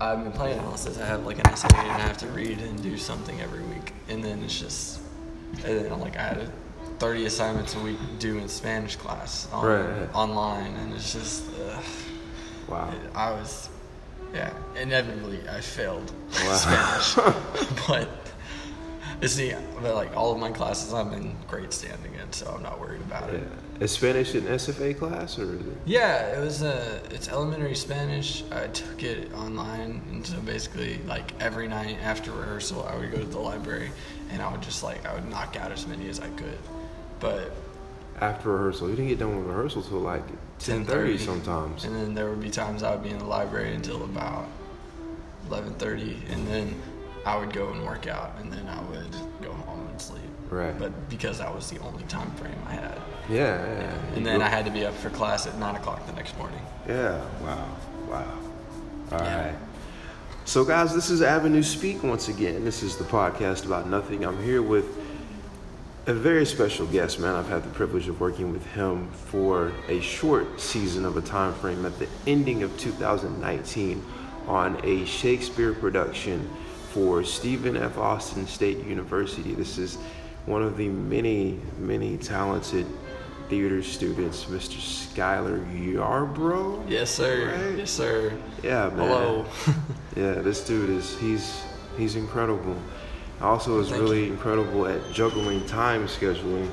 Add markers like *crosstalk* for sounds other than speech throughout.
I'm in play analysis. I have like an essay and I have to read and do something every week, and then it's just, and then like I had a 30 assignments a week due in Spanish class on, Right. online, and it's just, ugh, Wow. I was, yeah, inevitably I failed Wow. *laughs* Spanish, *laughs* but it's the but like all of my classes I'm in great standing in, so I'm not worried about Yeah. it. Is Spanish an SFA class or is it? Yeah, it was a. It's elementary Spanish. I took it online, and so basically, like every night after rehearsal, I would go to the library, and I would just like I would knock out as many as I could. But After rehearsal, you didn't get done with rehearsal till like ten thirty 10:30, sometimes. and then there would be times I would be in the library until about eleven thirty, and then I would go and work out, and then I would go home and sleep. Right. But because that was the only time frame I had, Yeah, yeah. yeah. And then I had to be up for class at nine o'clock the next morning. Yeah. Wow. Wow. All right. Yeah. So, guys, this is Avenue Speak once again. This is the podcast about nothing. I'm here with a very special guest, man. I've had the privilege of working with him for a short season of a time frame at the ending of 2019 on a Shakespeare production for Stephen F. Austin State University. This is one of the many, many talented theater students, Mr. Skylar Yarbrough. Yes, sir. Right. Yes, sir. Yeah, man. Hello. *laughs* Yeah, this dude is he's he's incredible. Also is Thank really incredible at juggling time scheduling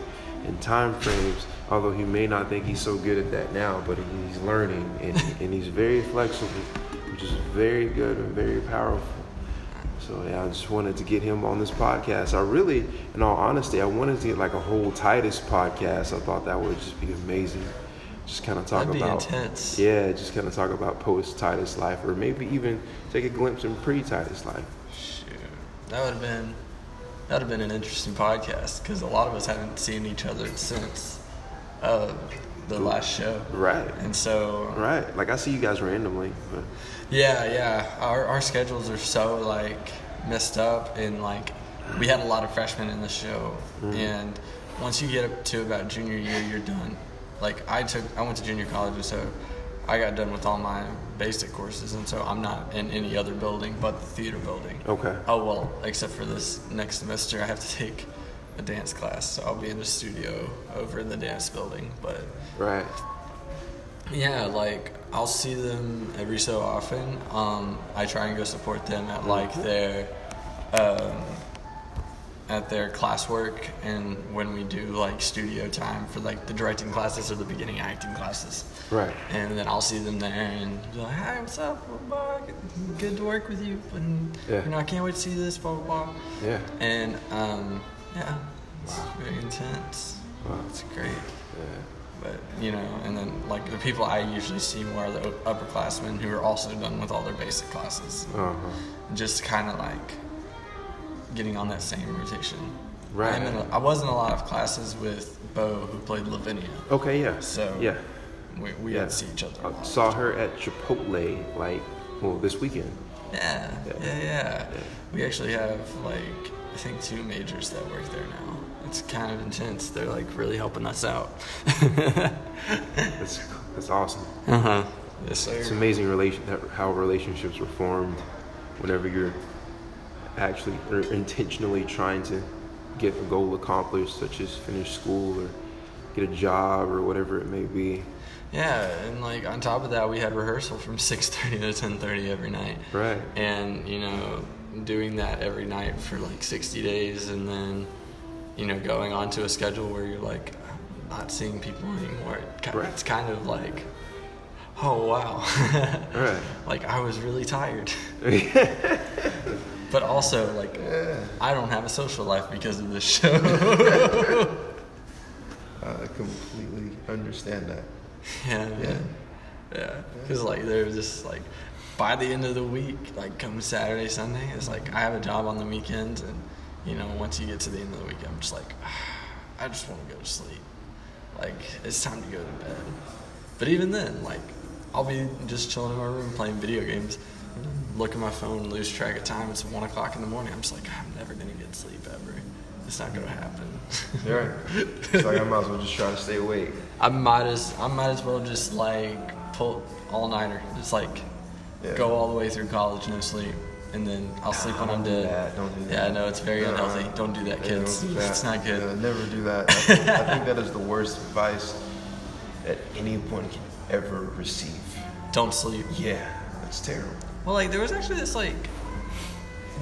and time frames. Although he may not think he's so good at that now, but he's learning and, and he's very flexible, which is very good and very powerful. So yeah, I just wanted to get him on this podcast. I really, in all honesty, I wanted to get like a whole Titus podcast. I thought that would just be amazing. Just kind of talk about intense. yeah, just kind of talk about post Titus life, or maybe even take a glimpse in pre Titus life. Shoot, that would have been that would have been an interesting podcast because a lot of us haven't seen each other since uh, the last show, Right, and so right. Like I see you guys randomly, but yeah, yeah, our our schedules are so like messed up, and like we had a lot of freshmen in the show, mm-hmm. and once you get up to about junior year, you're done. Like I took, I went to junior college, so I got done with all my basic courses, and so I'm not in any other building but the theater building. okay, Oh well, except for this next semester, I have to take a dance class, so I'll be in the studio over in the dance building. But right, yeah, like I'll see them every so often. Um, I try and go support them at like their um, at their classwork and when we do like studio time for like the directing classes or the beginning acting classes. right. And then I'll see them there and be like, "Hi, what's up? Blah, blah. Good to work with you." And Yeah. you know, I can't wait to see this. Blah blah blah. Yeah, And um, yeah, it's very intense. Wow. It's great. yeah, But you know, and then like the people I usually see more are the upperclassmen who are also done with all their basic classes, uh huh. just kind of like getting on that same rotation. Right. I'm in a, I was in a lot of classes with Bo, who played Lavinia. Okay, yeah, So yeah. we, we Yeah. see each other. a I saw her at Chipotle like well this weekend. Yeah, Yeah. yeah, yeah, Yeah. We actually have like I think two majors that work there now. It's kind of intense. They're like really helping us out. *laughs* That's that's awesome. uh huh. Yes, sir. It's amazing relation that how relationships are formed whenever you're actually or intentionally trying to get a goal accomplished, such as finish school or get a job or whatever it may be. Yeah, and like on top of that, we had rehearsal from *laughs* six thirty to ten thirty every night. Right. And you know, doing that every night for like sixty days, and then you know, going onto a schedule where you're like not seeing people anymore. It, right. It's kind of like, oh wow. *laughs* Right. like I was really tired. *laughs* *laughs* But also, like, I don't have a social life because of this show. I completely understand that. yeah, man. Yeah. Because, like, there's just, like, by the end of the week, like, come Saturday, Sunday, it's like I have a job on the weekends. And, you know, once you get to the end of the week, I'm just like, *sighs* I just want to go to sleep. Like, it's time to go to bed. But even then, like, I'll be just chilling in my room playing video games, look at my phone, lose track of time. It's one o'clock in the morning. I'm just like, I'm never gonna get sleep ever. It's not gonna happen. Right. It's like I might as well just try to stay awake. *laughs* I might as I might as well just like pull all nighter. Just like Yeah. go all the way through college no sleep, and then I'll sleep Nah, when I'm dead. that, don't do Yeah, that. I know it's very unhealthy. Don't do that, kids. do *laughs* that. It's not good. Yeah, never do that. I *laughs* think, I think that is the worst advice that anyone can ever receive. Don't sleep. Yeah, that's terrible. Well, like there was actually this like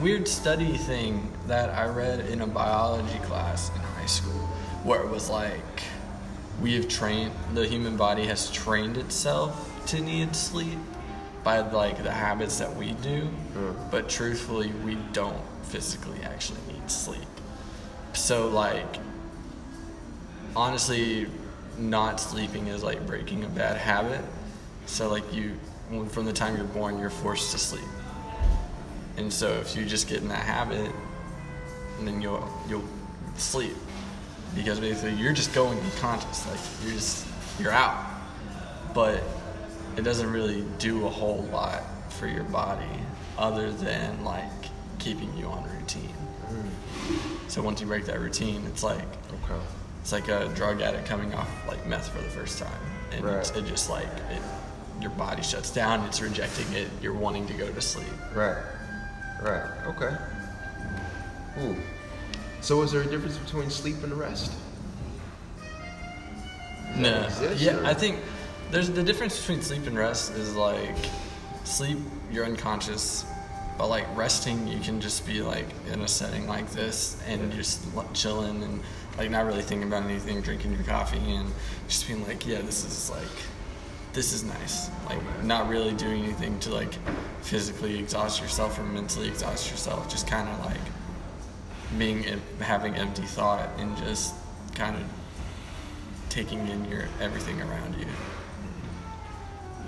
weird study thing that I read in a biology class in high school, where it was like we have trained the human body has trained itself to need sleep by like the habits that we do, hmm. but truthfully, we don't physically actually need sleep. So like honestly not sleeping is like breaking a bad habit. So like you from the time you're born you're forced to sleep. And so if you just get in that habit then you'll you'll sleep. Because basically you're just going unconscious. Like you're just you're out. But it doesn't really do a whole lot for your body other than like keeping you on routine mm. so once you break that routine it's like Okay. it's like a drug addict coming off like meth for the first time, and Right. it just like it, your body shuts down. It's rejecting it. You're wanting to go to sleep. Right. Right. Okay. Ooh. So is there a difference between sleep and rest? No, exist, yeah, or- I think there's the difference between sleep and rest is like sleep you're unconscious, but like resting you can just be like in a setting like this and just chilling and like not really thinking about anything, drinking your coffee and just being like, yeah, this is like this is nice. Like not really doing anything to like physically exhaust yourself or mentally exhaust yourself. Just kind of like being having empty thought and just kind of taking in your everything around you.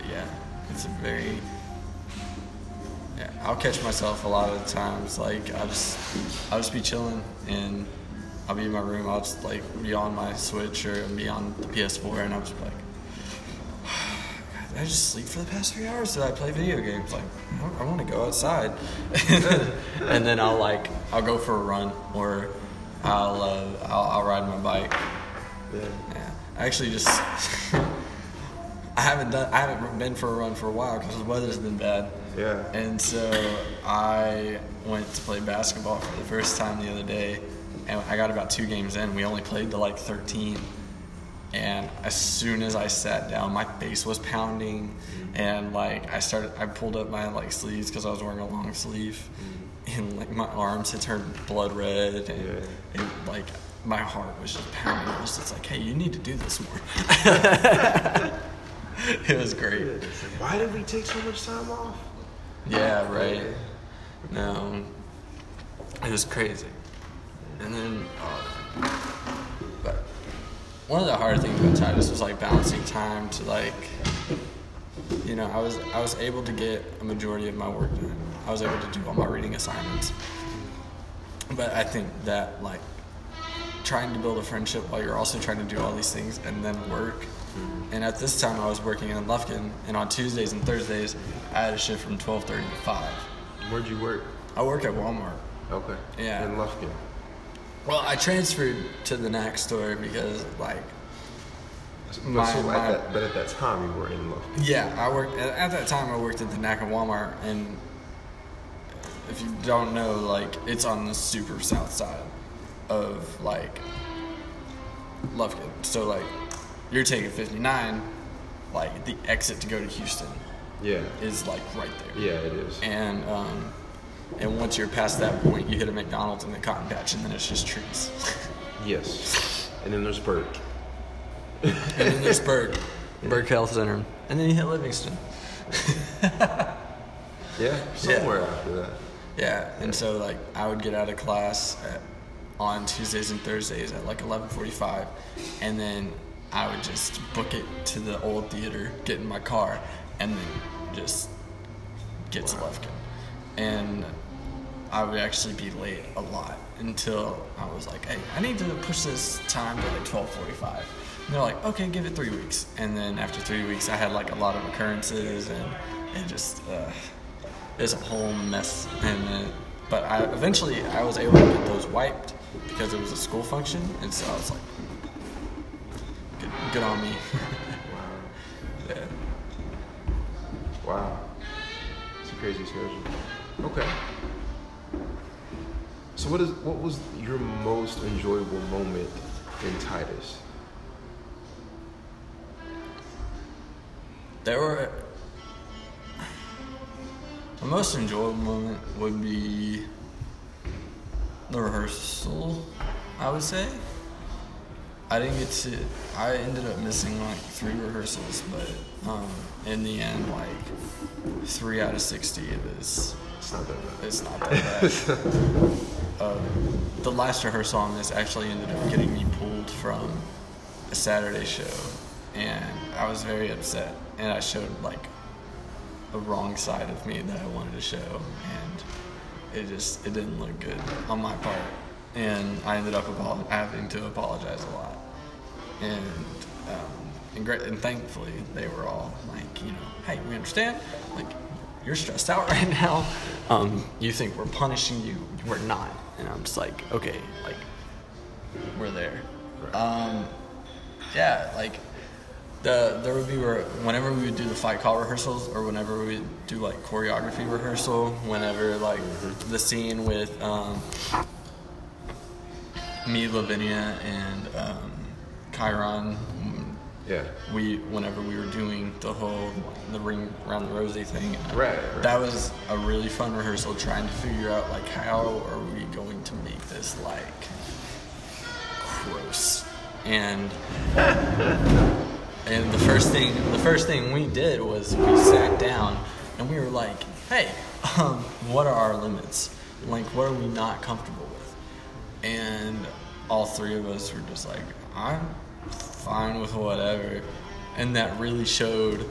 Yeah, it's a very yeah. I'll catch myself a lot of the times. Like I'll just I'll just be chilling and I'll be in my room. I'll just like be on my Switch or be on the PS4 and I'll just be like. *sighs* Did I just sleep for the past three hours? Did I play video games? Like, I, want to go outside. *laughs* and then I'll like, I'll go for a run or I'll, uh, I'll, I'll ride my bike. Yeah. Yeah, I actually just, *laughs* I haven't done, I haven't been for a run for a while because the weather's been bad. Yeah. And so I went to play basketball for the first time the other day, and I got about two games in. We only played to like 13, and as soon as I sat down, my face was pounding, and like I started, I pulled up my like sleeves because I was wearing a long sleeve, and like my arms had turned blood red, and Yeah. it, like my heart was just pounding. It was just like, hey, you need to do this more. *laughs* *laughs* *laughs* it was great. Why did we take so much time off? Yeah, right. No, it was crazy. And then, oh, but one of the hard things about Titus was like balancing time to like, you know, I was I was able to get a majority of my work done. I was able to do all my reading assignments. But I think that like trying to build a friendship while you're also trying to do all these things and then work. And at this time, I was working in Lufkin, and on Tuesdays and Thursdays, I had a shift from 12:30 to 5. Where'd you work? I work at Walmart. Okay. Yeah. In Lufkin. Well, I transferred to the NAC store because, like, My- so my- at that, but at that time you were in Lufkin. yeah, I worked at at that time. I worked at the Knack at Walmart, and if you don't know, like, it's on the super south side of like Lufkin. So, like, you're taking 59, like the exit to go to Houston Yeah. is like right there. Yeah, it is. and um, and once you're past that point, you hit a McDonald's and the Cotton Patch, and then it's just trees. *laughs* Yes. And then there's Burke. and then there's Burke, *laughs* Burke Health Center, and then you hit Livingston. *laughs* Yeah. Somewhere after that. Yeah, and so like I would get out of class at, on Tuesdays and Thursdays at like 11:45, and then I would just book it to the old theater, get in my car, and then just get to Lufkin. And I would actually be late a lot until I was like, hey, I need to push this time to like 12:45. And they're like, okay, give it three weeks. And then after three weeks, I had like a lot of occurrences, and it just uh, it's a whole mess. And then, but I eventually I was able to get those wiped because it was a school function, and so I was like, good, good on me. Wow. Yeah. Wow. It's a crazy schedule. Okay. So what is what was your most enjoyable moment in Titus? There were. The most enjoyable moment would be the rehearsal, I would say. I didn't get to. I ended up missing like three rehearsals, but um, in the end, like three out of sixty, it is. It's not that bad. It's not that bad. *laughs* um, the last rehearsal on this actually ended up getting me pulled from a Saturday show, and I was very upset. And I showed like a wrong side of me that I wanted to show, and it just it didn't look good on my part. And I ended up having to apologize a lot, and um, and, great, and thankfully they were all like, you know, hey, we understand, like you're stressed out *laughs* right now. Um, you think we're punishing you, we're not. And I'm just like, okay, like we're there. Um, yeah, like the there would be re- whenever we would do the fight call rehearsals or whenever we would do like choreography rehearsal, whenever like the scene with um, me, Lavinia, and um, Chiron. Yeah. We whenever we were doing the whole the ring around the rosy thing, Right, right. that was a really fun rehearsal trying to figure out like how are we going to make this like gross and and the first thing the first thing we did was we sat down and we were like hey um, what are our limits like what are we not comfortable with and all three of us were just like i'm fine with whatever. And that really showed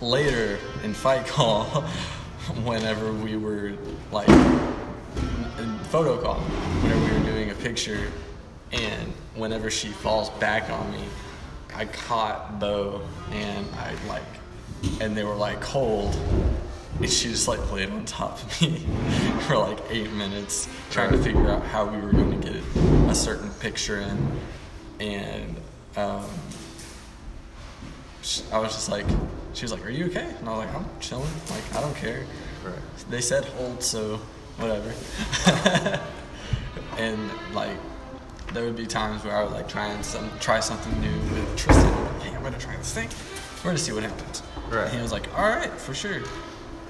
later in fight call *laughs* whenever we were like in photo call whenever we were doing a picture. And whenever she falls back on me i caught bo and i like and they were like cold and she just like laid on top of me *laughs* for like eight minutes trying to figure out how we were going to get a certain picture in. And um, sh- I was just like, she was like, "Are you okay?" And I was like, "I'm chilling. Like, I don't care." Right. They said hold, so whatever. *laughs* and like, there would be times where I would like try and some try something new with Tristan. Like, hey, I'm gonna try this thing. We're gonna see what happens. Right. And he was like, "All right, for sure."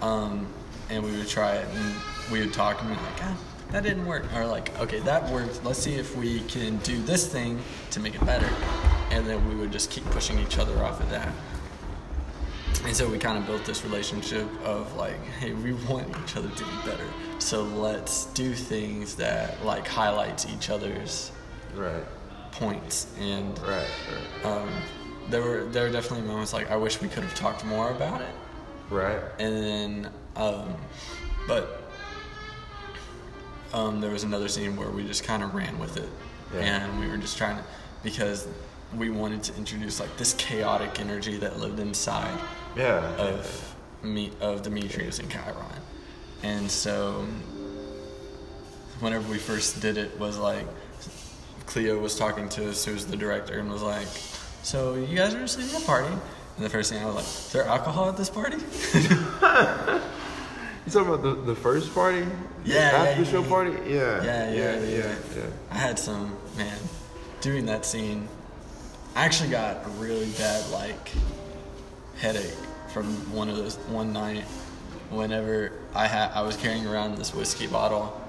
Um, and we would try it, and we would talk, and be like, "Ah, that didn't work," or like, "Okay, that worked. Let's see if we can do this thing to make it better." And then we would just keep pushing each other off of that. And so we kind of built this relationship of like, hey, we *laughs* want each other to be better. So let's do things that like highlights each other's Right. points. And Right. Right. um, there were there were definitely moments like I wish we could have talked more about it. Right. And then, um, but um, there was another scene where we just kind of ran with it, Yeah. and we were just trying to because we wanted to introduce like this chaotic energy that lived inside Yeah. of me of Demetrius and Chiron. And so whenever we first did it was like Cleo was talking to us who's the director and was like, So you guys are just leaving the party? And the first thing I was like, Is there alcohol at this party? *laughs* *laughs* You talking about the, the first party? Yeah, The yeah, After yeah, show yeah. party? Yeah. Yeah, yeah, yeah, yeah. yeah. yeah. I had some man doing that scene. I actually got a really bad like headache from one of those one night whenever I had I was carrying around this whiskey bottle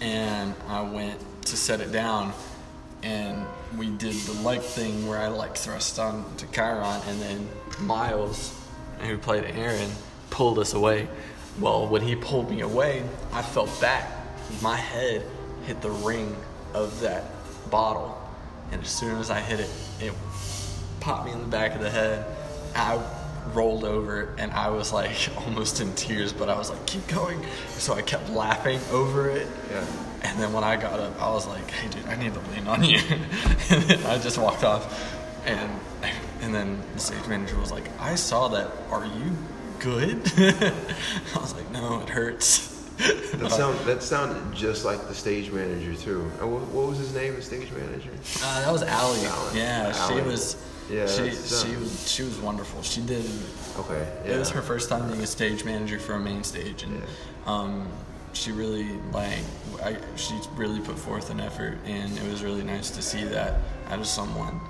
and I went to set it down and we did the leg thing where I like thrust on to Chiron and then Miles who played Aaron pulled us away. Well, when he pulled me away, I fell back. My head hit the ring of that bottle. And as soon as I hit it, it popped me in the back of the head. I rolled over and I was like *laughs* almost in tears, but I was like, keep going. So I kept laughing over it. Yeah. And then when I got up, I was like, hey, dude, I need to lean on you. *laughs* and then I just walked off. And, and then the stage manager was like, I saw that. Are you good? *laughs* I was like, no, it hurts. That *laughs* sound that sounded just like the stage manager too. What, what was his name? The stage manager. Uh, that was Allie. Alan. Yeah, Allie. she was. Yeah, she she was she was wonderful. She did. Okay. It was her first time being a stage manager for a main stage, and Yeah. um, she really like I, she really put forth an effort, and it was really nice to see that out of someone,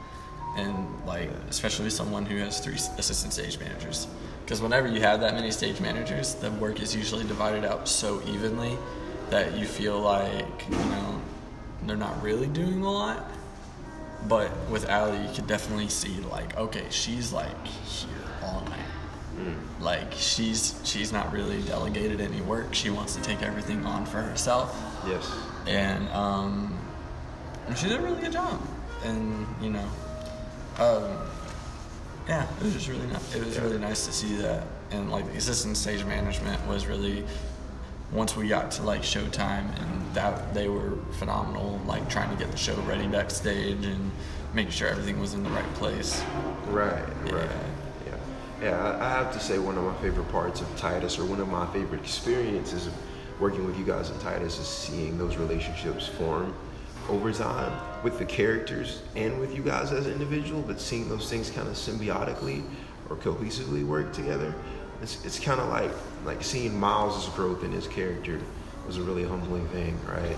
and like especially someone who has three assistant stage managers. Because whenever you have that many stage managers, the work is usually divided out so evenly that you feel like you know they're not really doing a lot. But with Allie, you could definitely see like, okay, she's like here all night. Like she's she's not really delegated any work. She wants to take everything on for herself, Yes. and um, and she did a really good job. And you know, um, yeah, it was just really nice. It was really nice to see that. And like the assistant stage management was really once we got to like showtime and that they were phenomenal like trying to get the show ready backstage and making sure everything was in the right place Right, Yeah. right. Yeah. Yeah, I- I have to say one of my favorite parts of Titus, or one of my favorite experiences of working with you guys at Titus, is seeing those relationships form over time with the characters and with you guys as an individual, but seeing those things kind of symbiotically or cohesively work together. It's, it's kind of like like seeing Miles' growth in his character was a really humbling thing, right?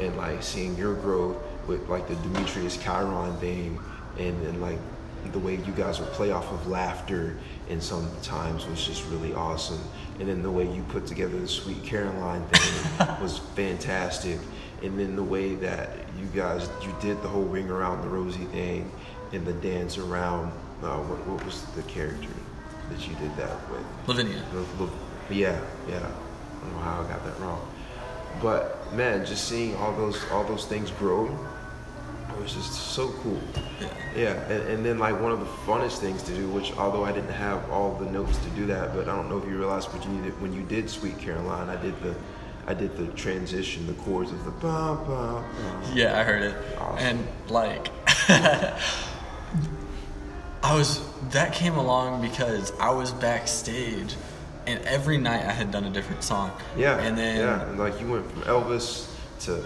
And like seeing your growth with like the Demetrius Chiron thing and then like the way you guys would play off of laughter and sometimes was just really awesome. And then the way you put together the Sweet Caroline thing *laughs* was fantastic. And then the way that you guys you did the whole ring around the rosy thing and the dance around uh, what, what was the character that you did that with? lavinia yeah, yeah. I don't know how I got that wrong. But man, just seeing all those all those things grow it was just so cool. yeah Yeah, and, and then like one of the funnest things to do, which although I didn't have all the notes to do that, but I don't know if you realized, but you when you did Sweet Caroline, I did the, I did the transition, the chords of the ba ba ba. Yeah, I heard it. Awesome. And like *laughs* I was that came along because I was backstage and every night I had done a different song. Yeah, And then yeah, and like you went from Elvis to,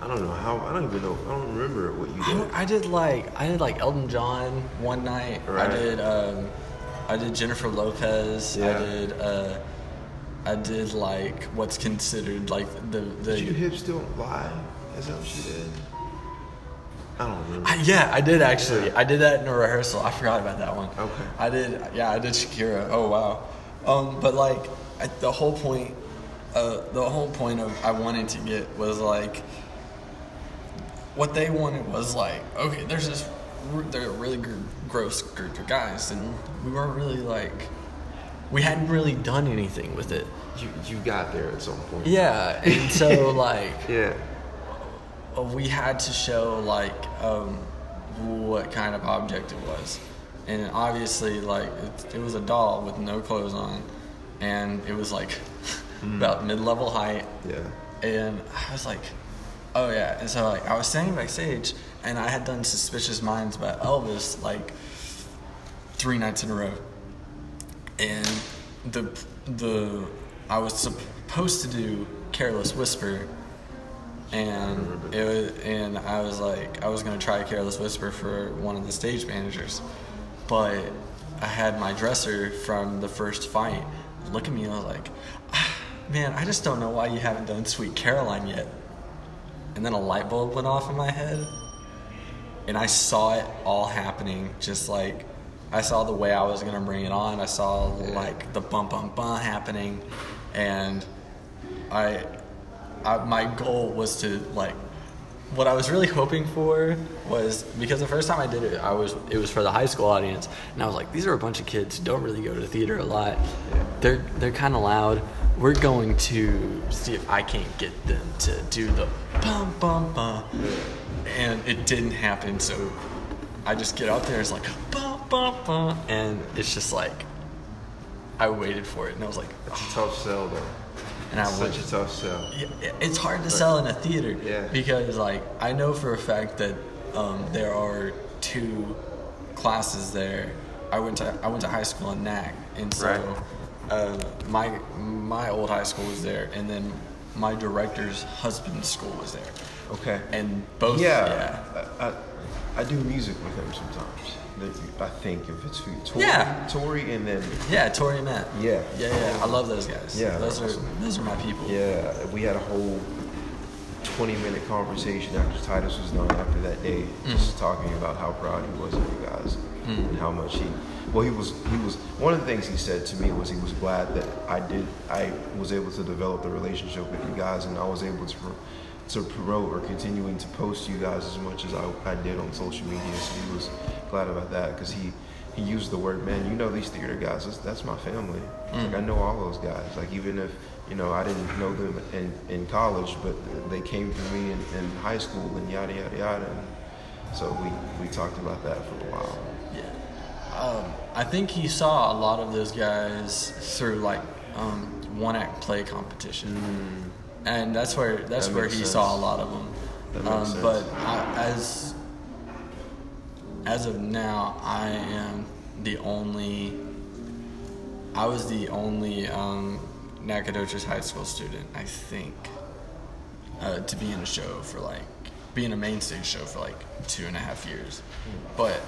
I don't know how, I don't even know, I don't remember what you did. I, I did like I did like Elton John one night. Right. I did um I did Jennifer Lopez. I Yeah. did uh I did like what's considered like the the Did you hips don't lie? Is that what you did? I don't remember. I, yeah, I did actually. Yeah. I did that in a rehearsal. I forgot about that one. Okay. I did. Yeah, I did Shakira. Oh wow. Um, but like I, the whole point, uh, the whole point of I wanted to get was like what they wanted was like okay, there's this they're a really gr- gross group of guys, and we weren't really like we hadn't really done anything with it. You you got there at some point. Yeah, and so *laughs* like Yeah. we had to show like um, what kind of object it was, and obviously like it, it was a doll with no clothes on, and it was like *laughs* about mid-level height, Yeah. and I was like, oh yeah, and so like I was standing backstage, and I had done Suspicious Minds by Elvis like three nights in a row, and the the I was supposed to do Careless Whisper and it was, and I was like, I was gonna try Careless Whisper for one of the stage managers, but I had my dresser from the first fight look at me and I was like, ah, man, I just don't know why you haven't done Sweet Caroline yet. And then a light bulb went off in my head, and I saw it all happening, just like I saw the way I was gonna bring it on. I saw like the bump bump bump happening, and I, I my goal was to like what I was really hoping for was because the first time I did it, I was it was for the high school audience, and I was like, these are a bunch of kids who don't really go to the theater a lot. They're they're kind of loud. We're going to see if I can't get them to do the bum bum bum, and it didn't happen. So I just get out there, it's like bum and it's just like I waited for it, and I was like, It's a tough sell though. and I Such went. a tough sell. Yeah, it's hard to sell in a theater Yeah. because like I know for a fact that um, there are two classes there. I went to I went to high school in NAC, and so Right. uh, my my old high school was there, and then my director's husband's school was there, Okay. and both yeah, yeah I, I, I do music with him sometimes. I think if it's for you. Tori, Yeah. Tori, and then Yeah, Tori and Matt. Yeah. Yeah, yeah. I love those guys. Yeah, Those they're are awesome. those are my people. yeah, we had a whole twenty minute conversation after Titus was done after that day, Mm. just talking about how proud he was of you guys Mm. and how much he. Well, he was. He was. One of the things he said to me was he was glad that I did. I was able to develop the relationship with you guys, and I was able to. To promote or continuing to post you guys as much as I, I did on social media, so he was glad about that because he he used the word, man. You know these theater guys. That's, that's my family. Like I know all those guys. Like even if you know I didn't know them in, in college, but they came to me in, in high school and yada yada yada. And so we we talked about that for a while. Yeah. Um, I think he saw a lot of those guys through like um, one act play competition, and that's where that's That where he sense. saw a lot of them. Um, but I, as as of now, I am the only. I was the only um, Nacogdoches High School student, I think, uh, to be in a show for like be in a main stage show for like two and a half years. But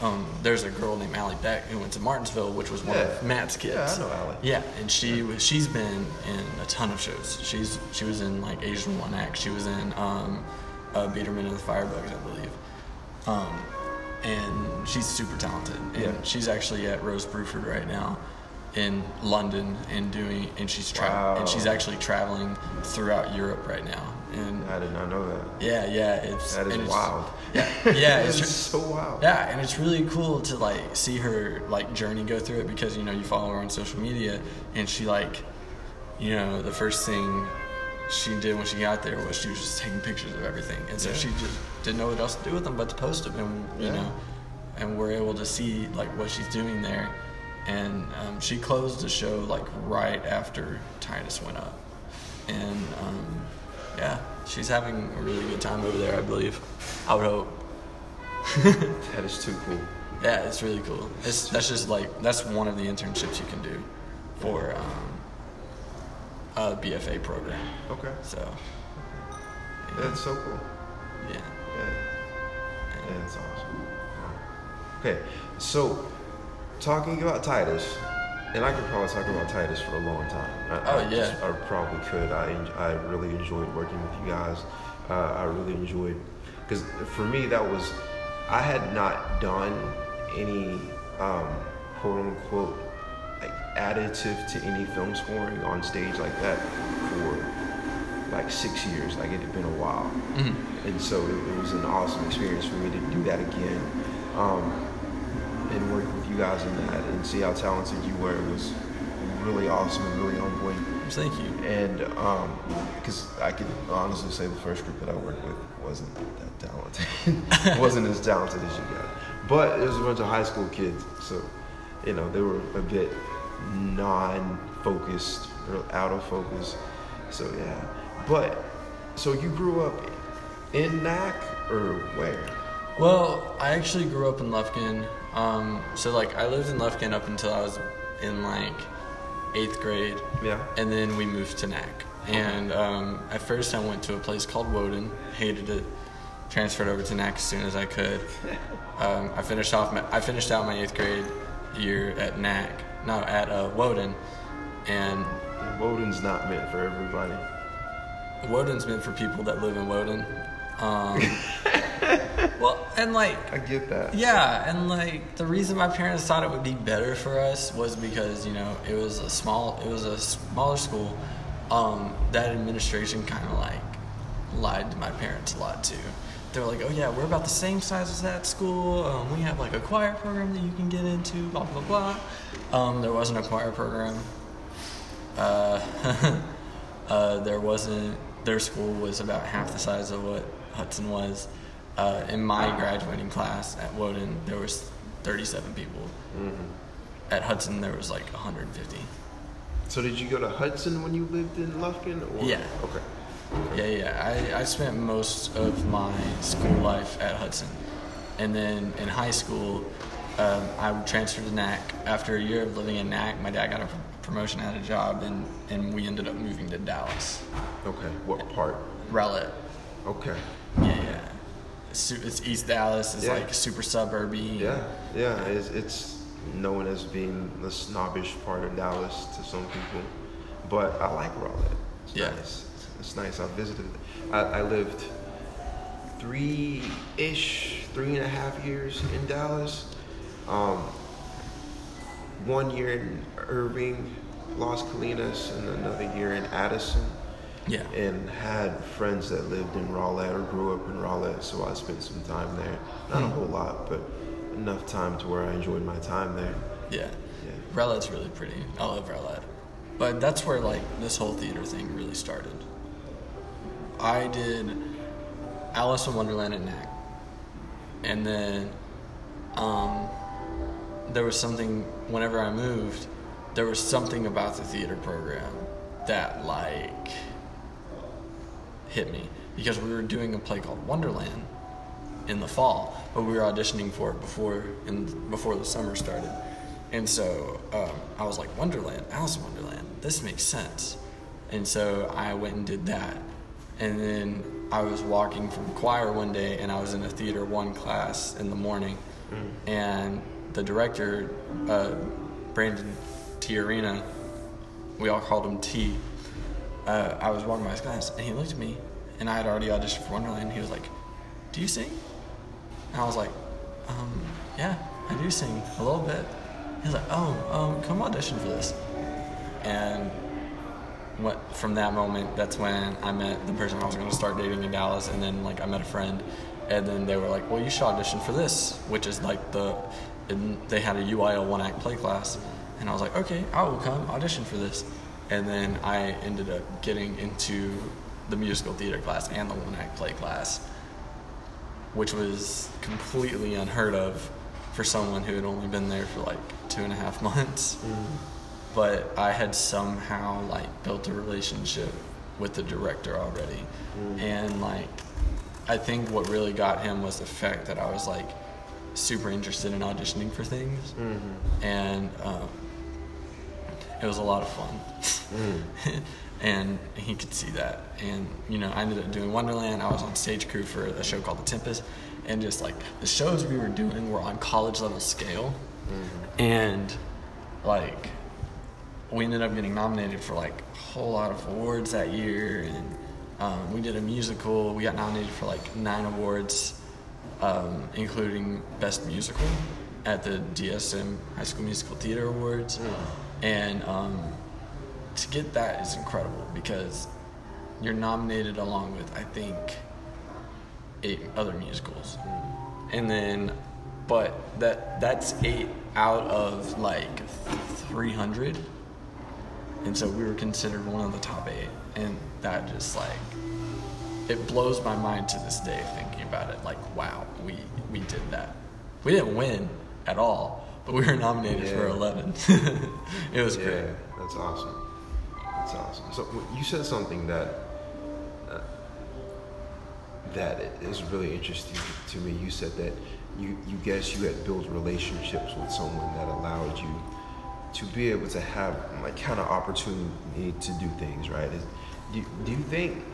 um, there's a girl named Allie Beck who went to Martinsville, which was one Yeah. of Matt's kids. Yeah, I know Allie. Yeah, and she was she's been in a ton of shows. She's she was in like Asian One Act. She was in um, uh, Biedermann and the Firebugs, I believe. Um, and she's super talented. And Yeah. she's actually at Rose Bruford right now in London and doing and she's tra- Wow. and she's actually traveling throughout Europe right now. And I did not know that. yeah, yeah, it's That is it's- wild. Yeah, *laughs* yeah, it's so wild. yeah, and it's really cool to like see her like journey go through it because you know you follow her on social media and she like, you know, the first thing she did when she got there was she was just taking pictures of everything, and so Yeah. she just didn't know what else to do with them but to post them, and you Yeah. know, and we're able to see like what she's doing there, and um, she closed the show like right after Titus went up, and um, yeah, she's having a really good time over there, I believe. I would hope. *laughs* That is too cool. Yeah, it's really cool. It's that's just like that's one of the internships you can do for um, a BFA program. Okay. So That's so cool. yeah, Yeah. Yeah, that's awesome. Okay, so talking about Titus, and I could probably talk about Titus for a long time. I, Oh, I yeah. just- I probably could. I I really enjoyed working with you guys. Uh, I really enjoyed because for me that was I had not done any um, quote unquote like additive to any film scoring on stage like that for like six years. Like it had been a while, and so it, it was an awesome experience for me to do that again, um, and work guys in that and see how talented you were. It was really awesome and really on point. thank you. And um, because I can honestly say the first group that I worked with wasn't that talented, *laughs* wasn't as talented as you guys. But it was a bunch of high school kids, so you know they were a bit non-focused or out of focus. So yeah, but so you grew up in NAC or where? Well, I actually grew up in Lufkin. Um, so like I lived in Lufkin up until I was in like eighth grade. Yeah. And then we moved to NAC. And um, at first I went to a place called Woden. Hated it. Transferred over to NAC as soon as I could. *laughs* Um, I finished off. My, I finished out my eighth grade year at NAC. No, at uh, Woden. And Woden's not meant for everybody. Woden's meant for people that live in Woden. Um, *laughs* well, and like I get that. Yeah, and like the reason my parents thought it would be better for us was because you know it was a small, it was a smaller school. Um, that administration kind of like lied to my parents a lot too. They were like, "Oh yeah, we're about the same size as that school. Um, we have like a choir program that you can get into. Blah blah blah." Um, there wasn't a choir program. Uh, *laughs* uh, there wasn't. Their school was about half the size of what Hudson was. Uh, in my graduating class at Woden, there was 37 people. At Hudson, there was like 150. So did you go to Hudson when you lived in Lufkin? Or? Yeah. Okay. Yeah, yeah. I, I spent most of my school life at Hudson. And then in high school, um, I transferred to NAC. After a year of living in NAC, my dad got a promotion at a job, and, and we ended up moving to Dallas. Okay. What part? Rowlett. Okay. Yeah, yeah. It's East Dallas. It's Yeah. like super suburby. Yeah, yeah. It's, it's known as being the snobbish part of Dallas to some people, but I like Rowlett. It's Yeah. nice. It's nice. I visited. I, I lived three ish, three and a half years in Dallas. Um, one year in Irving, Las Colinas, and another year in Addison Yeah. and had friends that lived in Rowlett or grew up in Rowlett, so I spent some time there. Not a Hmm. whole lot, but enough time to where I enjoyed my time there. Yeah. Yeah. Rowlett's really pretty. I love Rowlett. But that's where like this whole theater thing really started. I did Alice in Wonderland at NAC. And then um, there was something whenever I moved, there was something about the theater program that like hit me because we were doing a play called Wonderland in the fall, but we were auditioning for it before in before the summer started. And so um, I was like, Wonderland, Alice in Wonderland, this makes sense. And so I went and did that. And then I was walking from choir one day, and I was in a theater one class in the morning, and the director, uh, Brandon Tiarina, we all called him T. Uh, I was walking by his class, and he looked at me, and I had already auditioned for Wonderland. And he was like, "Do you sing?" And I was like, um, "Yeah, I do sing a little bit." He was like, "Oh, um, come audition for this." And what from that moment, that's when I met the person I was going to start dating in Dallas, and then like I met a friend, and then they were like, "Well, you should audition for this," which is like the, they had a UIL one act play class, and I was like, "Okay, I will come audition for this," and then I ended up getting into the musical theater class and the one act play class, which was completely unheard of for someone who had only been there for like two and a half *laughs* months. Mm-hmm. But I had somehow like built a relationship with the director already, mm-hmm. and like I think what really got him was the fact that I was like super interested in auditioning for things, mm-hmm. and um, it was a lot of fun. *laughs* and he could see that, and you know, I ended up doing Wonderland. I was on stage crew for a show called The Tempest, and just like the shows we were doing were on college level scale, and like we ended up getting nominated for like a whole lot of awards that year. And um, we did a musical. We got nominated for like nine awards um, including best musical at the dsm high school musical theater awards and um, to get that is incredible because you're nominated along with i think eight other musicals. And then but that that's eight out of like 300 and so we were considered one of the top eight. And that just like it blows my mind to this day thinking about it. Like wow we we did that. We didn't win at all but we were nominated for Yeah. 11 *laughs* it was great Yeah, that's awesome. That's awesome. So you said something that uh, that is really interesting to me. You said that you you guess you had built relationships with someone that allowed you to be able to have like kind of opportunity to do things, right? Is, do, do you think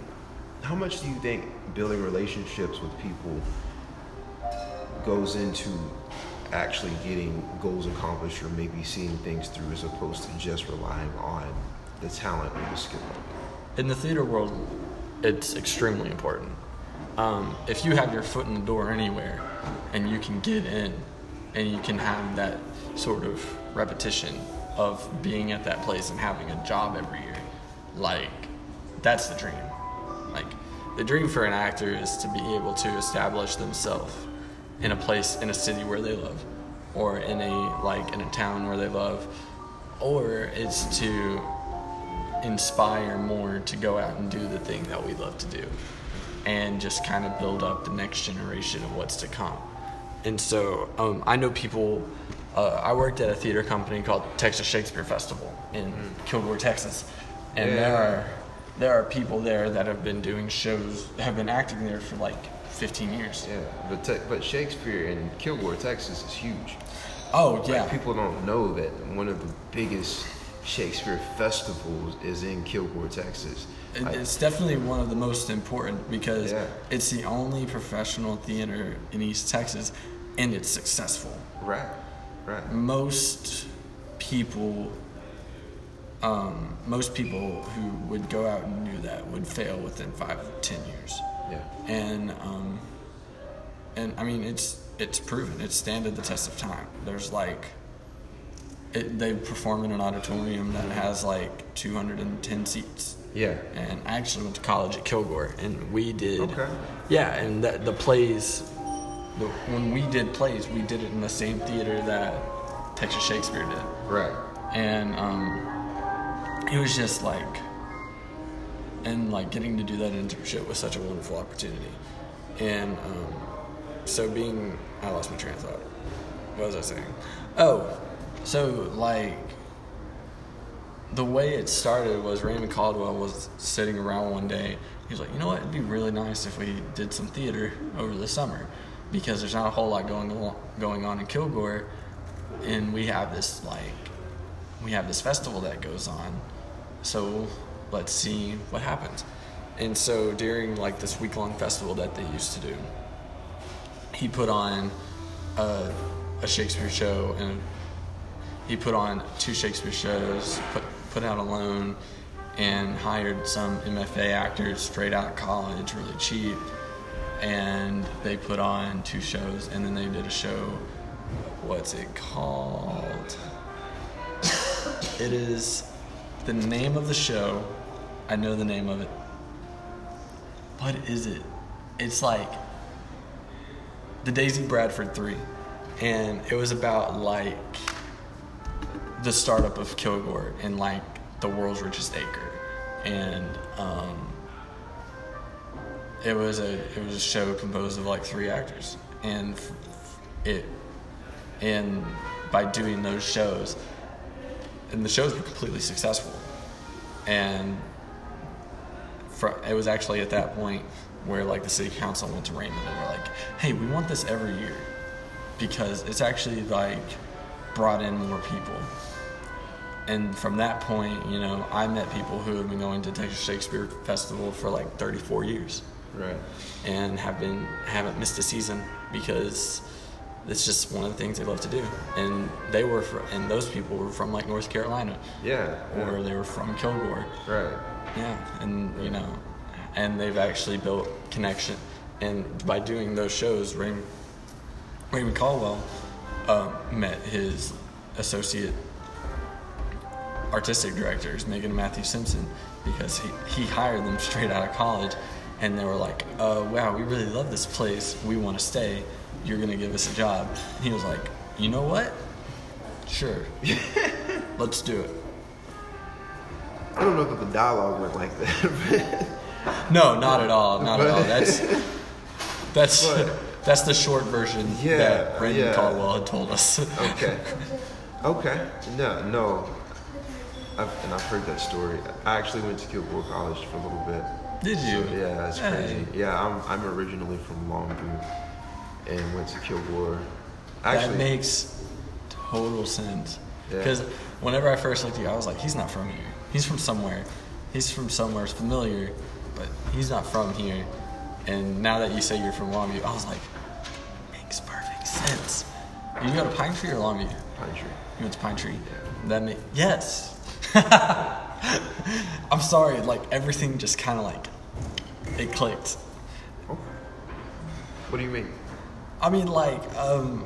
how much do you think building relationships with people goes into actually getting goals accomplished or maybe seeing things through as opposed to just relying on the talent or the skill. in the theater world, it's extremely important. Um, if you have your foot in the door anywhere and you can get in and you can have that sort of repetition of being at that place and having a job every year, like, that's the dream. Like, the dream for an actor is to be able to establish themselves in a place, in a city where they love, or in a, like, in a town where they love, or it's to inspire more to go out and do the thing that we love to do and just kind of build up the next generation of what's to come. And so um, I know people, uh, I worked at a theater company called Texas Shakespeare Festival in Kilgore, Texas. And there are there are people there that have been doing shows, have been acting there for like 15 years. Yeah, but te- but Shakespeare in Kilgore, Texas is huge. Oh, Like, yeah. people don't know that one of the biggest Shakespeare festivals is in Kilgore, Texas. It- Like, It's definitely one of the most important because Yeah. it's the only professional theater in East Texas and it's successful. right, right. Most people, um, most people who would go out and do that would fail within five, ten years. Yeah, And, um, and I mean, it's, it's proven, it's standed the test of time. There's like, it, they perform in an auditorium that has like 210 seats yeah. and I actually went to college at Kilgore, and we did. Okay. Yeah, and that the plays, the, when we did plays, we did it in the same theater that Texas Shakespeare did, Right. and um, it was just like, and like getting to do that internship was such a wonderful opportunity, and um, so being, I lost my train of thought. What was I saying? Oh, so like the way it started was Raymond Caldwell was sitting around one day. He was like, you know what? It'd be really nice if we did some theater over the summer because there's not a whole lot going on, going on in Kilgore, and we have this like we have this festival that goes on. So let's see what happens. And so during like this week long festival that they used to do, he put on a, a Shakespeare show and he put on two Shakespeare shows, put put out a loan, and hired some MFA actors straight out of college, really cheap. And they put on two shows, and then they did a show. What's it called? *laughs* it is the name of the show. I know the name of it. What is it? It's like the Daisy Bradford Three, and it was about like the startup of Kilgore and like the world's richest acre, and um, it was a it was a show composed of like three actors, and it and by doing those shows, and the shows were completely successful, and fr- it was actually at that point where like the city council went to Raymond and were like, hey, we want this every year because it's actually like brought in more people. And from that point, you know, I met people who have been going to Texas Shakespeare Festival for like 34 years Right. and have been haven't missed a season because it's just one of the things they love to do. And they were fr and those people were from like North Carolina Yeah. or yeah. they were from Kilgore. Right. Yeah, and you know, and they've actually built connection. And by doing those shows, Raymond, Raymond Caldwell uh, met his associate artistic directors, Megan and Matthew Simpson, because he, he hired them straight out of college. And they were like, uh, wow, we really love this place. We want to stay. You're to give us a job. And he was like, you know what? Sure. *laughs* Let's do it. I don't know if the dialogue went like that. *laughs* No, not at all. Not at all. That's that's *laughs* But- that's the short version Yeah, that Raymond yeah. Caldwell had told us. okay. *laughs* Okay. No, no. I've, and I've heard that story. I actually went to Kilgore College for a little bit. Did you? So, yeah, that's crazy. Hey. Yeah, I'm, I'm originally from Longview and went to Kilgore. that Actually, makes total sense. Yeah. Because whenever I first looked at you, I was like, he's not from here. He's from somewhere. He's from somewhere familiar, but he's not from here. And now that you say you're from Longview, I was like, makes perfect sense. You go to Pine Tree or Longview? Pine Tree. You went to Pine Tree. That ma- yes. *laughs* I'm sorry, like everything just kind of like it clicked. What do you mean? I mean, like um,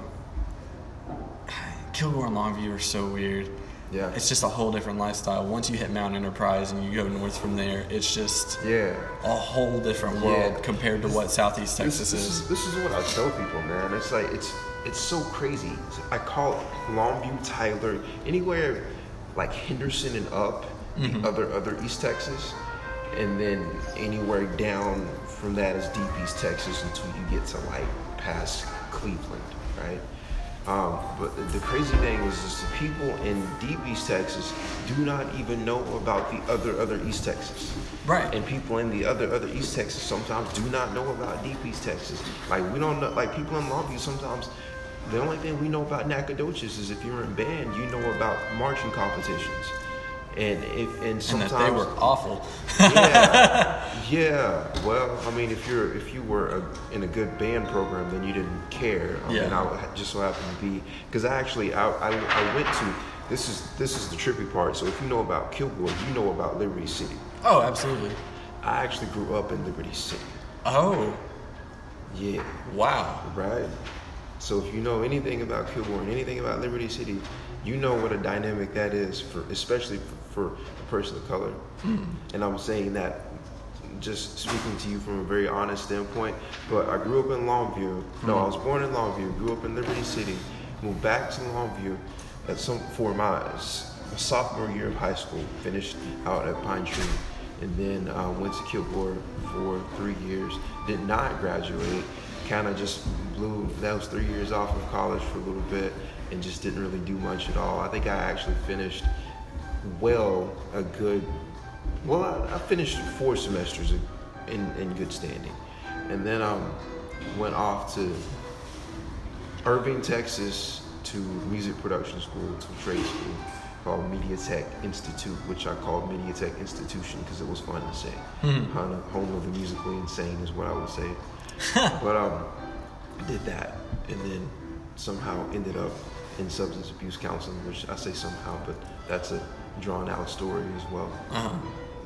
Kilgore and Longview are so weird. Yeah. It's just a whole different lifestyle. Once you hit Mount Enterprise and you go north from there, it's just Yeah. a whole different world Yeah. compared to what Southeast This, Texas this is. is this is what I tell people, man. It's like it's it's so crazy. I call it Longview, Tyler, anywhere like Henderson and up, Mm-hmm. other other East Texas, and then anywhere down from that is Deep East Texas until you get to like past Cleveland, right? Um, but the crazy thing is, is the people in Deep East Texas do not even know about the other other East Texas. Right. And people in the other other East Texas sometimes do not know about Deep East Texas. Like we don't know. Like people in Longview sometimes. The only thing we know about Nacogdoches is if you're in band, you know about marching competitions. And if and and sometimes that they were awful. yeah, *laughs* yeah. Well, I mean, if you're if you were a, in a good band program, then you didn't care. I Yeah. mean, I just so happened to be because I actually I, I, I went to this is this is the trippy part. So if you know about Kilgore, you know about Liberty City. oh, absolutely. I actually grew up in Liberty City. Oh, Yeah, wow. right. So if you know anything about Kilgore and anything about Liberty City, you know what a dynamic that is for, especially for, for a person of color. And I'm saying that just speaking to you from a very honest standpoint. But I grew up in Longview. No, I was born in Longview. Grew up in Liberty City. Moved back to Longview at some for my s- sophomore year of high school. Finished out at Pine Tree, and then uh, went to Kilgore for three years. Did not graduate. Kind of just blew those three years off of college for a little bit, and just didn't really do much at all. I think I actually finished well a good well I, I finished four semesters in, in good standing. And then um went off to irving texas to music production school to trade school called Media Tech institute which i called Media Tech institution because it was fun to say. Kind of home of the musically insane is what i would say. *laughs* But um I did that and then somehow ended up in substance abuse counseling which i say somehow but that's a drawn out story as well Uh-huh.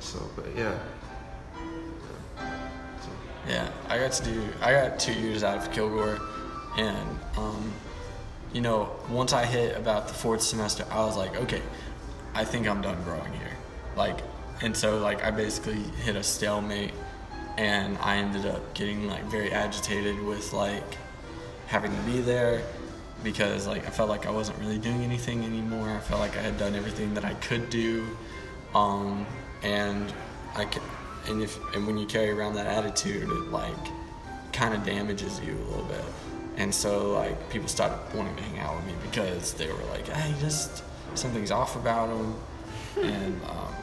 so but yeah so, Yeah, I got to do. I got two years out of Kilgore, and um, you know, once I hit about the fourth semester, I was like, okay, I think I'm done growing here. Like, and so like I basically hit a stalemate, and I ended up getting like very agitated with like having to be there because like I felt like I wasn't really doing anything anymore. I felt like I had done everything that I could do, um, and I ca- and if and when you carry around that attitude, it like kind of damages you a little bit. And so like people started wanting to hang out with me because they were like, hey, just something's off about him, *laughs* and um,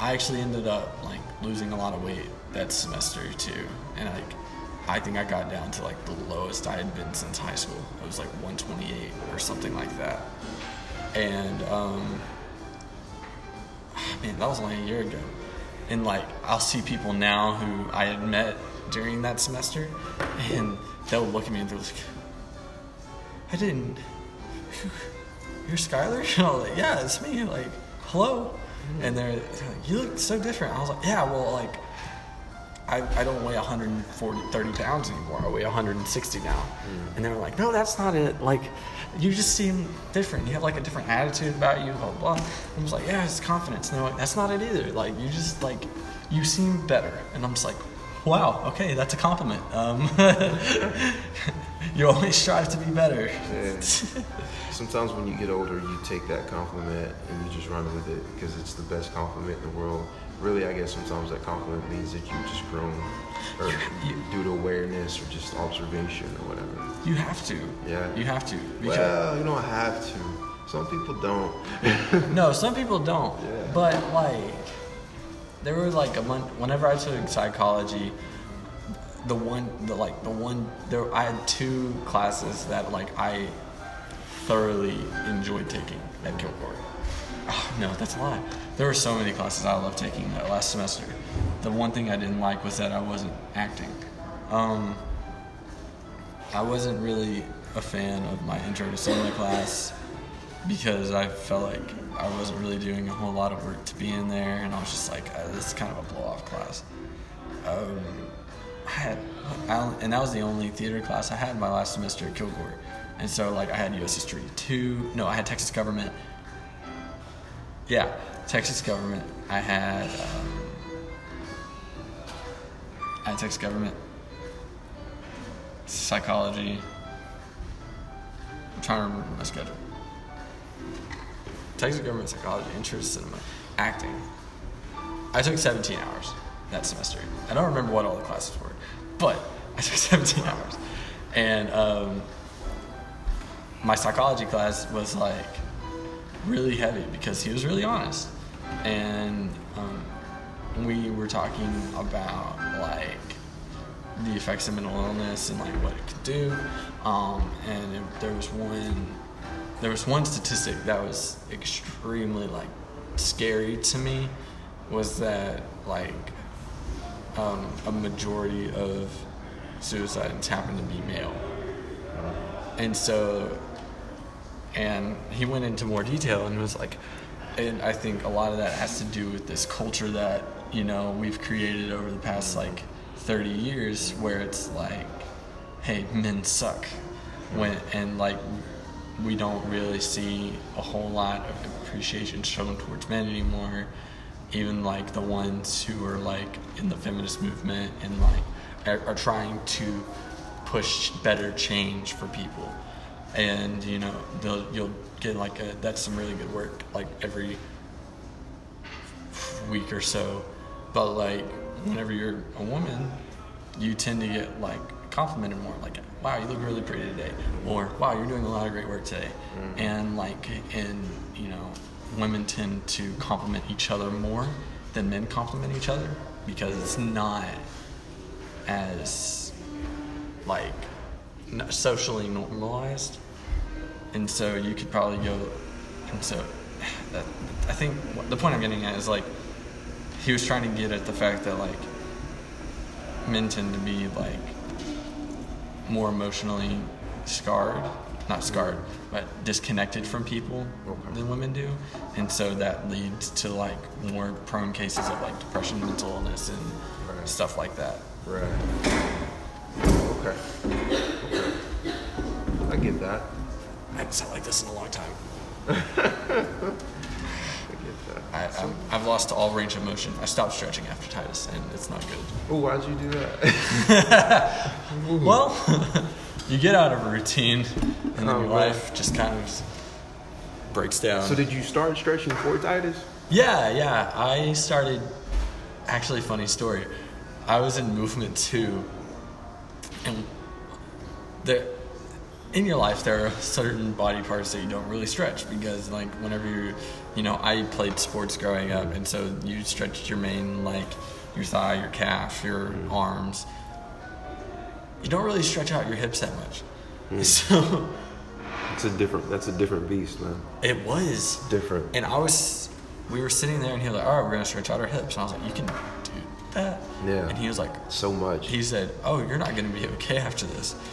I actually ended up like losing a lot of weight that semester too, and like I think I got down to like the lowest I had been since high school. It was like 128 or something like that, and um, man, that was only a year ago. And like I'll see people now who I had met during that semester, and they'll look at me and they're like, "I didn't." You're Skylar? *laughs* And I was like, yeah, it's me. Like, hello. And they're, they're like, you look so different. I was like, yeah, well, like, I, I don't weigh 140, 30 pounds anymore. I weigh 160 now. And they were like, no, that's not it. Like, you just seem different. You have like a different attitude about you, blah, blah. blah. I was like, yeah, it's confidence. And they're like, that's not it either. Like, you just, like, you seem better. And I'm just like, wow, okay, that's a compliment. Um, *laughs* you always strive to be better. Yeah. Sometimes when you get older, you take that compliment and you just run with it because it's the best compliment in the world. Really, I guess sometimes that compliment means that you've just grown, or You- due to awareness or just observation or whatever. You have to. Yeah. You have to. Because, Well, you don't have to. Some people don't. *laughs* no, some people don't. Yeah. But like, there were like a month. Whenever I took psychology, the one, the like the one, there I had two classes that like I thoroughly enjoyed taking at Kilgore. Oh, no, that's a lie. There were so many classes I loved taking that last semester. The one thing I didn't like was that I wasn't acting. Um, I wasn't really a fan of my intro to cinema class because I felt like I wasn't really doing a whole lot of work to be in there, and I was just like, uh, this is kind of a blow off class. Um, I had, I, and that was the only theater class I had my last semester at Kilgore, and so like I had U.S. History two, no, I had Texas Government. Yeah, Texas Government. I had, um, I Texas Government, psychology. I'm trying to remember my schedule. Texas government psychology, interest cinema, acting. I took 17 hours that semester. I don't remember what all the classes were, but I took *laughs* 17 hours. And um, my psychology class was like really heavy because he was really honest. And um, we were talking about like the effects of mental illness and like what it could do. Um, and it, there was one, there was one statistic that was extremely like scary to me was that like um, a majority of suicides happen to be male, and so and he went into more detail and was like and i think a lot of that has to do with this culture that you know we've created over the past mm-hmm. like 30 years where it's like hey men suck. When and like we don't really see a whole lot of appreciation shown towards men anymore. Even like the ones who are like in the feminist movement and like are, are trying to push better change for people and you know they'll, you'll get like a that's some really good work like every week or so. But like whenever you're a woman you tend to get like complimented more like wow you look really pretty today or wow you're doing a lot of great work today. Mm-hmm. and like and you know women tend to compliment each other more than men compliment each other because it's not as like socially normalized and so you could probably go. And so, that, I think the point I'm getting at is like he was trying to get at the fact that like men tend to be like more emotionally scarred, not scarred, but disconnected from people okay. than women do, and so that leads to like more prone cases of like depression, mental illness, and right. stuff like that. Right. Okay. Okay. I get that. I haven't sat like this in a long time. *laughs* I, um, I, have lost all range of motion. I stopped stretching after Titus, and it's not good. Oh, why'd you do that? *laughs* well, *laughs* you get out of a routine, and then oh, your life just kind of breaks down. So, did you start stretching for Titus? Yeah, yeah. I started. Actually, funny story. I was in movement two, and there in your life there are certain body parts that you don't really stretch because like whenever you're you know i played sports growing up and so you stretched your main like your thigh your calf your mm. arms. You don't really stretch out your hips that much. Mm. *laughs* so it's a different that's a different beast man. It was. Different. And i was we were sitting there and he was like all right we're gonna stretch out our hips. And i was like you can do that? Yeah. And he was like so much. he said oh you're not gonna be okay after this. *laughs*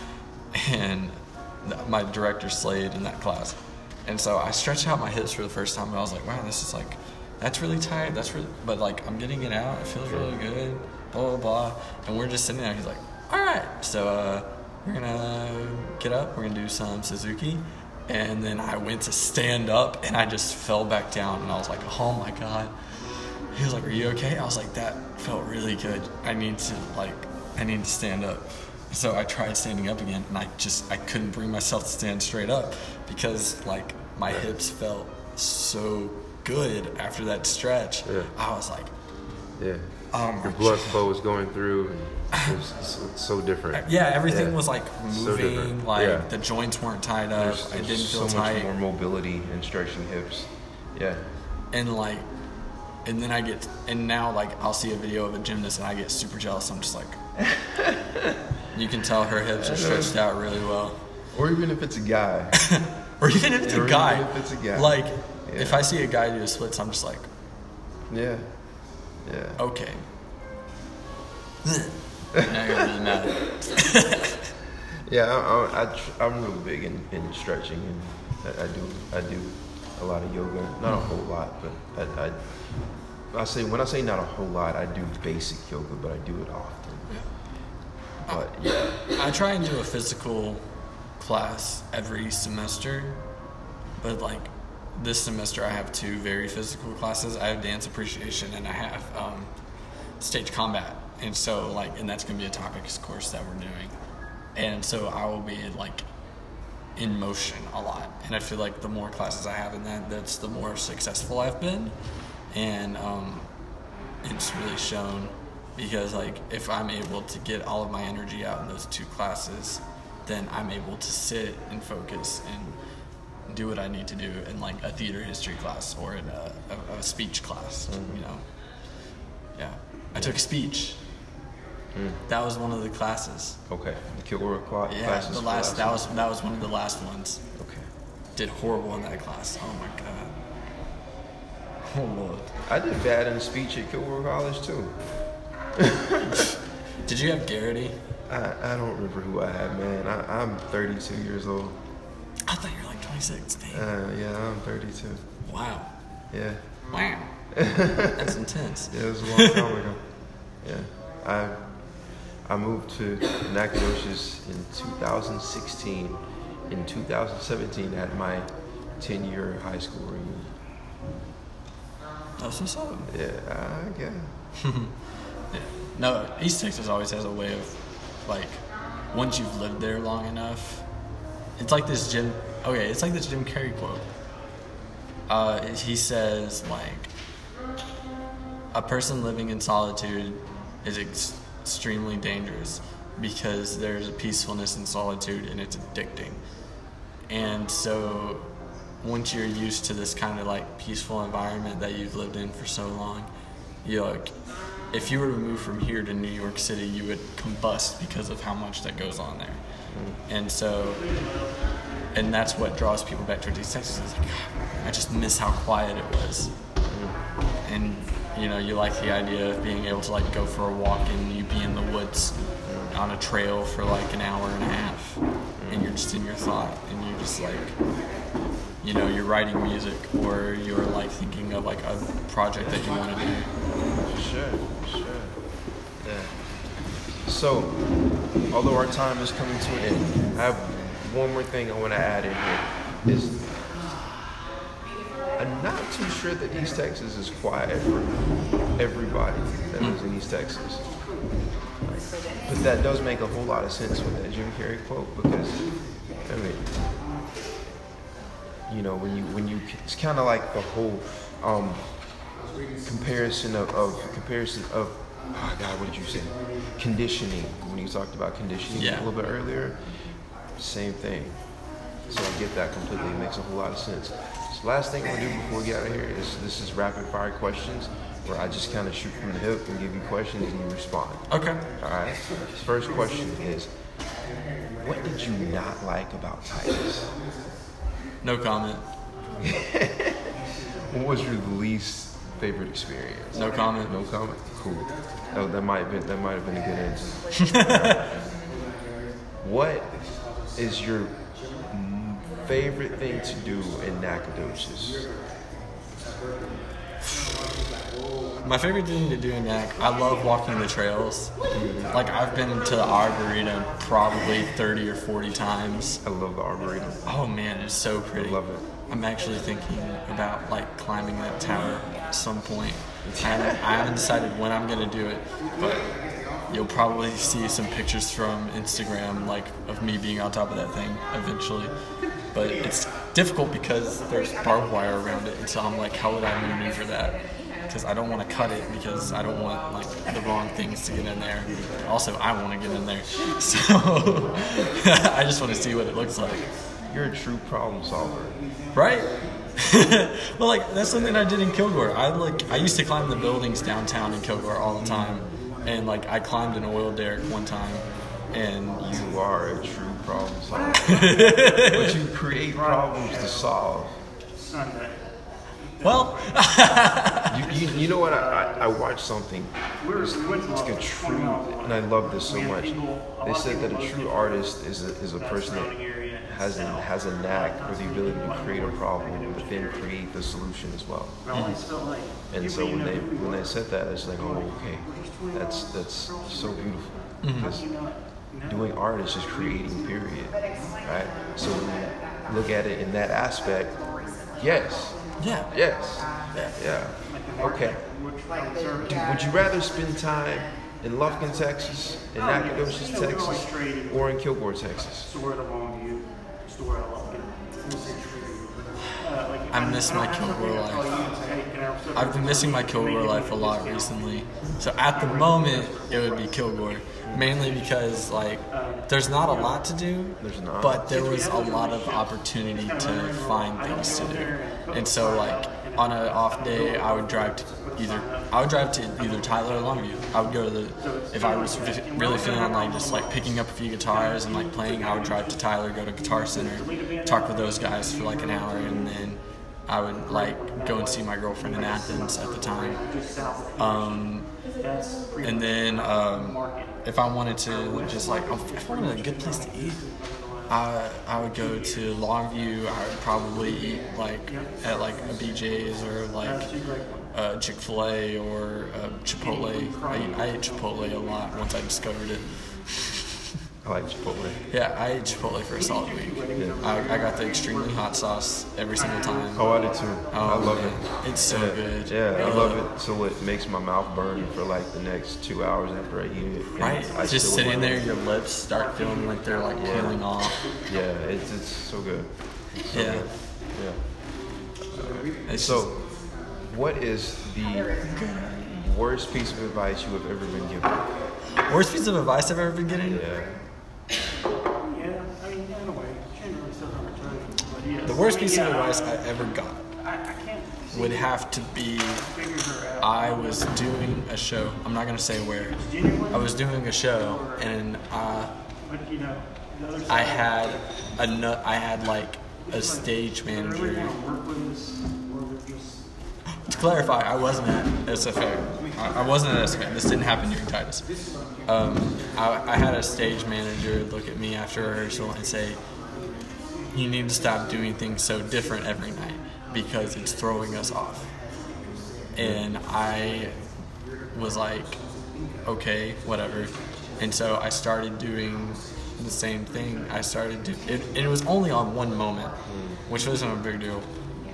And my director Slade in that class. And so I stretched out my hips for the first time, and I was like, wow, this is like, that's really tight. That's really, but like, I'm getting it out. It feels really good. Blah blah blah. And we're just sitting there. He's like, all right, so uh, we're gonna get up. We're gonna do some Suzuki. And then I went to stand up, and I just fell back down, and I was like, oh my god. He was like, are you okay? I was like, that felt really good. I need to like, I need to stand up. So I tried standing up again, and I just I couldn't bring myself to stand straight up because like my hips felt so good after that stretch. Yeah. I was like, yeah. Um, Your blood flow was going through. It was so, so different. Yeah, everything yeah. was like moving. So like yeah. the joints weren't tied up. There's, there's I didn't feel so tight. much more mobility and stretching hips. Yeah. And like, and then I get, and now like I'll see a video of a gymnast and I get super jealous. I'm just like. *laughs* You can tell her hips are stretched out really well. Or even if it's a guy. *laughs* or even if it's or a guy. if it's a guy. Like, yeah. if I see a guy do a splits, I'm just like, yeah, yeah. Okay. now you're mad. *laughs* yeah, I, I, I, am real big in, in stretching, and I, I, do I do a lot of yoga. Not a whole lot, but I, I I say when I say not a whole lot, I do basic yoga, but I do it often. But yeah, I try and do a physical class every semester, but like this semester I have two very physical classes. I have dance appreciation and I have um, stage combat, and so like, and that's gonna be a topics course that we're doing, and so I will be like in motion a lot, and I feel like the more classes I have in that, that's the more successful I've been, and um, it's really shown because like if I'm able to get all of my energy out in those two classes, then I'm able to sit and focus and do what I need to do in like a theater history class or in a, a, a speech class. Mm-hmm. You know, yeah. I took speech. Mm. That was one of the classes. Okay, the Kilgore class. Yeah, the last. That was that was one of the last ones. Okay. Did horrible in that class. Oh my god. Oh lord. I did bad in speech at Kilgore College too. *laughs* Did you have Garrity? I, I don't remember who I had, man. I, I'm 32 years old. I thought you were like 26. Dang. Uh, yeah, I'm 32. wow. Yeah. Wow. *laughs* That's intense. Yeah, it was a long time ago. Yeah. I I moved to Nacogdoches in 2016. In 2017, at my 10 year high school reunion. That's what's up. Yeah, I guess. *laughs* No, East Texas always has a way of, like, once you've lived there long enough, it's like this Jim. Okay, it's like this Jim Carrey quote. Uh, he says like, a person living in solitude is ex- extremely dangerous because there's a peacefulness in solitude and it's addicting. And so, once you're used to this kind of like peaceful environment that you've lived in for so long, you like, if you were to move from here to New York City, you would combust because of how much that goes on there. Mm. And so, and that's what draws people back to East Texas. It's like, ah, I just miss how quiet it was. Mm. And you know, you like the idea of being able to like go for a walk and you be in the woods mm. on a trail for like an hour and a half, and you're just in your thought, and you're just like, you know, you're writing music or you're like thinking of like a project that you want to do. Sure, sure. Yeah. So, although our time is coming to an end, I have one more thing I want to add in here. Is *sighs* I'm not too sure that East Texas is quiet for everybody that lives in East Texas. But that does make a whole lot of sense with that Jim Carrey quote because, I mean, you know, when you when you it's kind of like the whole um, comparison of, of comparison of oh God, what did you say? Conditioning. When you talked about conditioning Yeah. a little bit earlier, same thing. So I get that completely. It makes a whole lot of sense. So last thing I'm gonna do before we get out of here is this is rapid fire questions where I just kind of shoot from the hip and give you questions and you respond. Okay. All right. First question is, what did you not like about Titus? No comment. *laughs* What was your least favorite experience? No comment. No comment. Cool. That, that might have been that might have been a good answer. *laughs* what is your favorite thing to do in Nacogdoches? My favorite thing to do in NAC, I love walking the trails. Like I've been to the Arboretum probably 30 or 40 times. I love the arboretum. Oh man, it's so pretty. I love it. I'm actually thinking about like climbing that tower some point. I haven't, I haven't decided when I'm gonna do it, but you'll probably see some pictures from Instagram like of me being on top of that thing eventually. But it's difficult because there's barbed wire around it, and so I'm like, how would I maneuver that? Because I don't want to cut it because I don't want like the wrong things to get in there. Also, I want to get in there, *laughs* so *laughs* I just want to see what it looks like. You're a true problem solver. Right? *laughs* well, like that's something I did in Kilgore. I like I used to climb the buildings downtown in Kilgore all the time, and like I climbed an oil derrick one time, and You are a true problem *laughs* solver. *laughs* but you create problems to solve. Sunday. well, You, you, you know what? I, I, I watched something. It's, it's like a true, and I love this so much. They said that a true artist is a, is a person that has a, has a knack or the ability to create a problem, but then create the solution as well. And so when they when they said that, it's like, oh, okay, that's that's so beautiful. Mm-hmm. Because doing art is just creating, period. Right? So look at it in that aspect, yes, yeah, yes, yeah, okay. Do, would you rather spend time in Lufkin, Texas, in Nacogdoches, Texas, or in Kilgore, Texas? Store it along you. Store it along you. I miss my Kilgore life. I've been missing my Kilgore life a lot recently. So at the moment, it would be Kilgore, mainly because like there's not a lot to do, There's not. but there was a lot of opportunity to find things to do. And so like on an off day, I would drive to either I would drive to either Tyler or Longview. I would go to the if I was really feeling like just like picking up a few guitars and like playing, I would drive to Tyler, go to Guitar Center, talk with those guys for like an hour, and then I would like go and see my girlfriend in Athens at the time. Um, and then um, if I wanted to just like if I wanted a good place to eat, I I would go to Longview. I would probably eat like at like a BJ's or like uh, Chick Fil A or uh, Chipotle. I, I ate Chipotle a lot once I discovered it. I like Chipotle. Yeah, I ate Chipotle for a solid week. I, I got the extremely hot sauce every single time. Oh, I do too. I Oh, love man. it. It's so yeah. good. Yeah, I Uh, love it. So it makes my mouth burn for like the next two hours after I eat it. and Right, I just sitting there, your lips start feeling like they're like Yeah. peeling off. Yeah, it's it's so good. It's so Yeah. good. Yeah. So, what is the worst piece of advice you have ever been given? worst piece of advice I've ever been getting. Yeah. Yeah, I mean, in generally still not returning. But yes. The worst piece of yeah, advice I ever got I, I can't see would have to be figure her out. I was doing a show. I'm not gonna say where. Genuine, I was doing a show and uh, but you know, the other side. I had a nu- I had like a stage I really manager. want to work with with this. Clarify, I wasn't at SFA. I, I wasn't at SFA. This didn't happen during Titus. Um, I, I had a stage manager look at me after rehearsal and say, "You need to stop doing things so different every night because it's throwing us off." And I was like, "Okay, whatever." And so I started doing the same thing. I started do it, and it was only on one moment, which wasn't a big deal,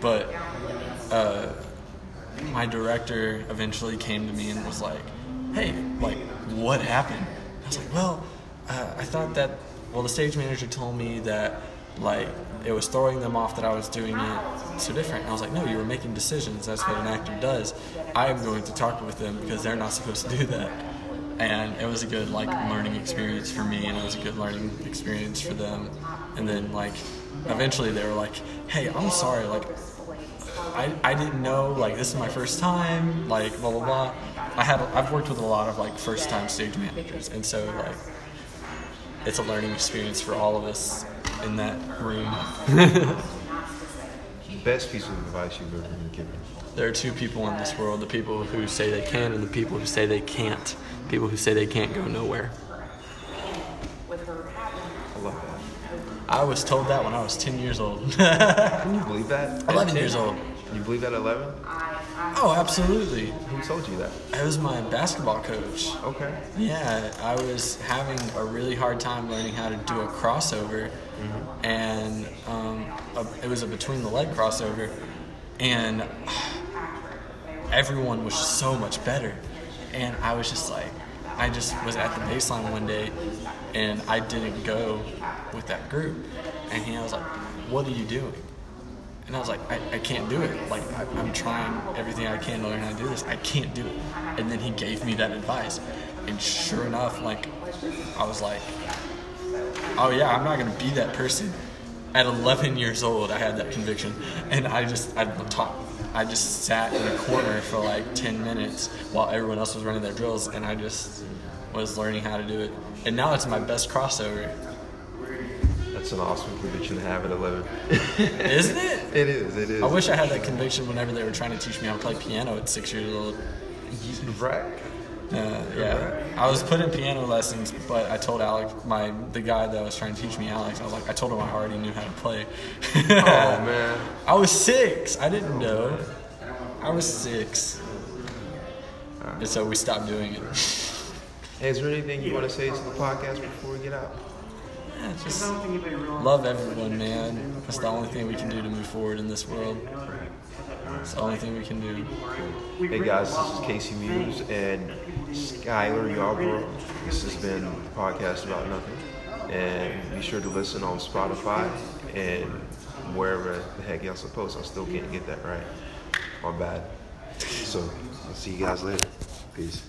but. Uh, my director eventually came to me and was like, "Hey, like, what happened?" I was like, "Well, uh, I thought that. Well, the stage manager told me that, like, it was throwing them off that I was doing it so different." And I was like, "No, you were making decisions. That's what an actor does. I am going to talk with them because they're not supposed to do that." And it was a good like learning experience for me, and it was a good learning experience for them. And then like, eventually they were like, "Hey, I'm sorry, like." I, I didn't know like this is my first time like blah blah blah I had I've worked with a lot of like first time stage managers and so like it's a learning experience for all of us in that room *laughs* Best piece of advice you've ever been given? there are two people in this world the people who say they can and the people who say they can't people who say they can't go nowhere I love that. I was told that when I was 10 years old *laughs* Can you believe that? 11 10? years old You believe that at 11? oh absolutely Who told you that? it was my basketball coach Okay. Yeah, I was having a really hard time learning how to do a crossover, and um, a, it was a between the leg crossover, and everyone was so much better, and I was just like, I just was at the baseline one day, and I didn't go with that group, and he was like, "What are you doing?" And I was like, I, I can't do it. Like, I, I'm trying everything I can to learn how to do this. I can't do it. And then he gave me that advice. And sure enough, like, I was like, oh yeah, I'm not going to be that person. At 11 years old, I had that conviction. And I just, I taught, I just sat in a corner for like 10 minutes while everyone else was running their drills. And I just was learning how to do it. And now it's my best crossover. That's an awesome conviction to have at 11. *laughs* Isn't it? *laughs* it is, it is. I wish I had that conviction whenever they were trying to teach me how to play piano at six years old. Right? Uh, yeah, I was put in piano lessons, but I told Alex, my the guy that was trying to teach me, Alex, I was like, I told him I already knew how to play. Oh, *laughs* man. I was six. I didn't know. I was six, and so we stopped doing it. Hey, is there anything you want to say to the podcast before we get out? Yeah, just don't think anybody realizes. love everyone, man. That's the only thing we can do to move forward in this world. It's the only thing we can do. Hey guys, this is Casey Muse and Skylar Yarbrough. This has been the podcast about nothing. And be sure to listen on Spotify and wherever the heck y'all post. I still can't get that right. My bad. So I'll see you guys later. Peace.